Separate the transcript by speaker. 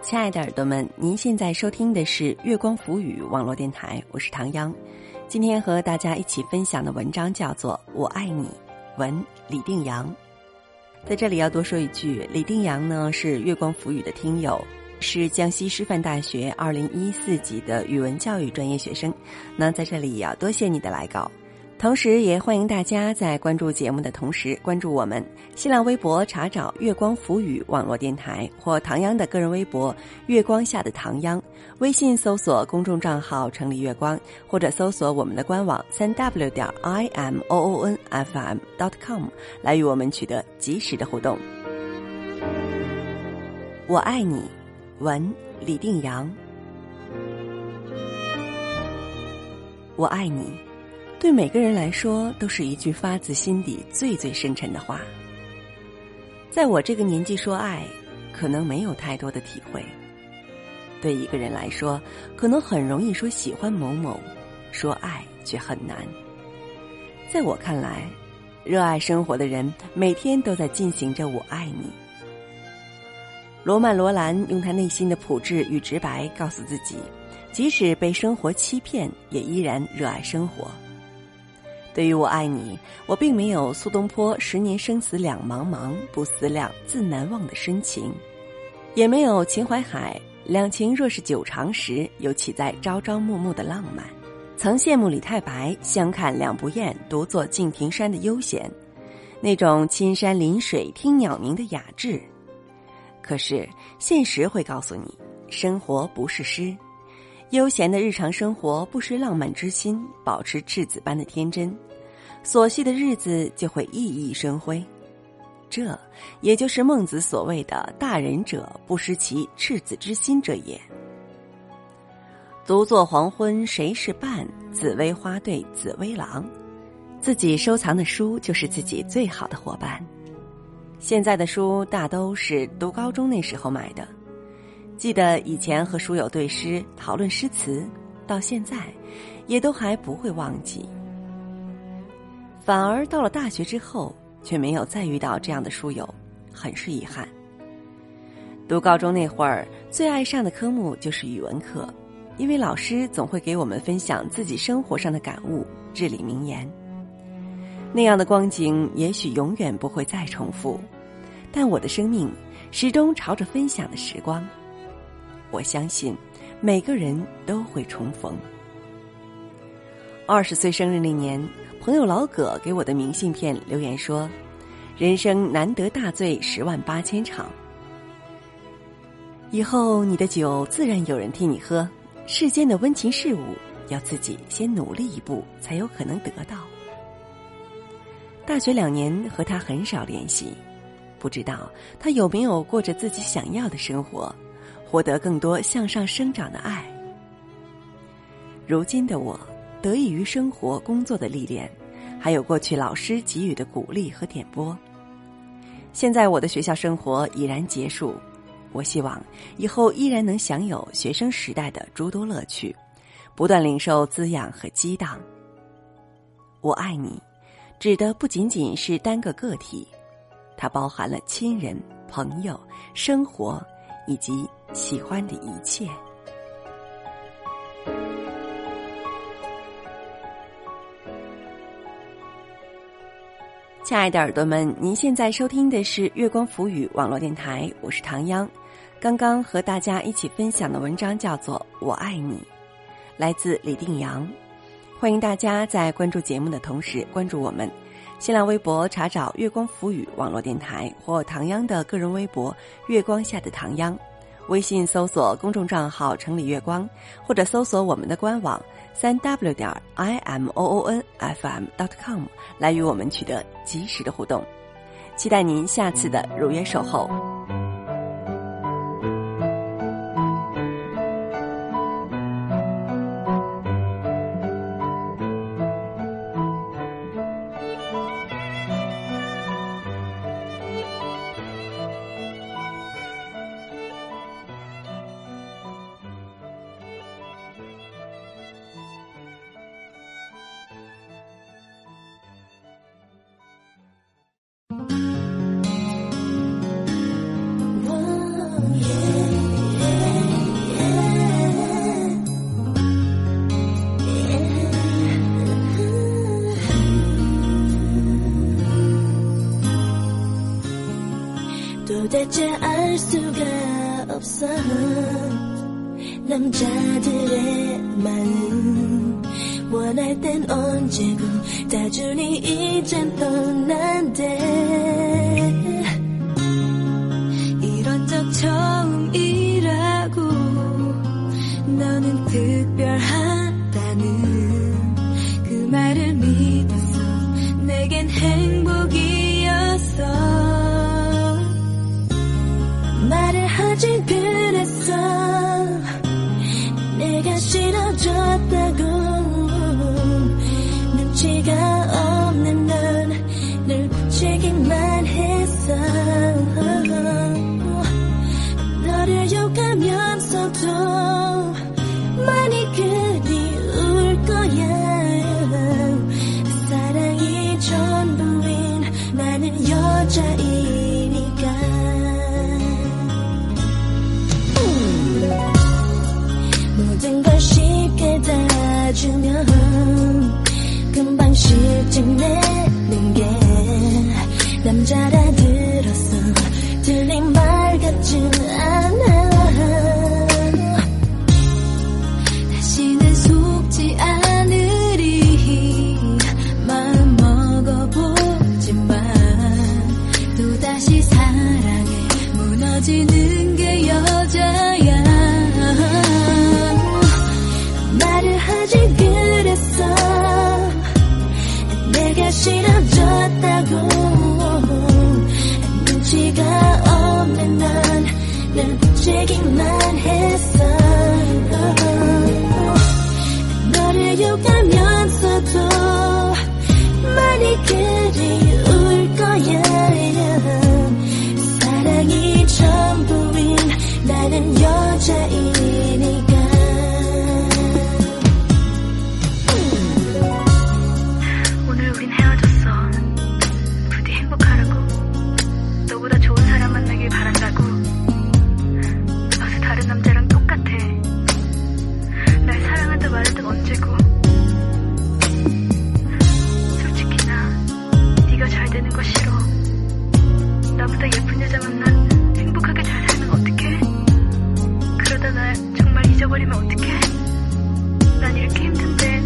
Speaker 1: 亲爱的耳朵们，您现在收听的是月光浮语网络电台，我是唐央。今天和大家一起分享的文章叫做《我爱你》，文李定阳。在这里要多说一句，李定阳呢是月光浮语的听友，是江西师范大学二零一四级的语文教育专业学生。那在这里也要多谢你的来稿。同时，也欢迎大家在关注节目的同时，关注我们新浪微博，查找“月光浮语”网络电台或唐央的个人微博“月光下的唐央”，微信搜索公众账号“城里月光”，或者搜索我们的官网三 w 点 i m o o n f m dot com 来与我们取得及时的互动。我爱你，文李定阳。我爱你。对每个人来说，都是一句发自心底、最最深沉的话。在我这个年纪说爱，可能没有太多的体会。对一个人来说，可能很容易说喜欢某某，说爱却很难。在我看来，热爱生活的人每天都在进行着“我爱你”。罗曼·罗兰用他内心的朴质与直白告诉自己，即使被生活欺骗，也依然热爱生活。对于我爱你，我并没有苏东坡“十年生死两茫茫，不思量，自难忘”的深情，也没有秦淮海“两情若是久长时，又岂在朝朝暮暮”的浪漫。曾羡慕李太白“相看两不厌，独坐敬亭山”的悠闲，那种青山临水听鸟鸣的雅致。可是现实会告诉你，生活不是诗，悠闲的日常生活不失浪漫之心，保持赤子般的天真。琐细的日子就会熠熠生辉，这也就是孟子所谓的“大人者不失其赤子之心者也”。独坐黄昏谁是伴？紫薇花对紫薇郎。自己收藏的书就是自己最好的伙伴。现在的书大都是读高中那时候买的，记得以前和书友对诗讨论诗词，到现在也都还不会忘记。反而到了大学之后，却没有再遇到这样的书友，很是遗憾。读高中那会儿，最爱上的科目就是语文课，因为老师总会给我们分享自己生活上的感悟、至理名言。那样的光景也许永远不会再重复，但我的生命始终朝着分享的时光。我相信，每个人都会重逢。二十岁生日那年。朋友老葛给我的明信片留言说：“人生难得大醉十万八千场，以后你的酒自然有人替你喝。世间的温情事物，要自己先努力一步，才有可能得到。”大学两年和他很少联系，不知道他有没有过着自己想要的生活，获得更多向上生长的爱。如今的我。得益于生活、工作的历练，还有过去老师给予的鼓励和点拨，现在我的学校生活已然结束。我希望以后依然能享有学生时代的诸多乐趣，不断领受滋养和激荡。我爱你，指的不仅仅是单个个体，它包含了亲人、朋友、生活以及喜欢的一切。亲爱的耳朵们，您现在收听的是月光浮语网络电台，我是唐央。刚刚和大家一起分享的文章叫做《我爱你》，来自李定阳。欢迎大家在关注节目的同时关注我们新浪微博，查找“月光浮语网络电台”或唐央的个人微博“月光下的唐央”。微信搜索公众账号“城里月光”，或者搜索我们的官网三 w 点 i m o o n f m dot com 来与我们取得及时的互动。期待您下次的如约守候。
Speaker 2: 도대체 알 수가 없어. 남자들의 마음 원할 땐 언제고 다주니 이젠 떠난대. 맞추면 금방 실증 내는 게 남자라는 才能有这一 정말 잊어버리면 어떡해? 난 이렇게 힘든데.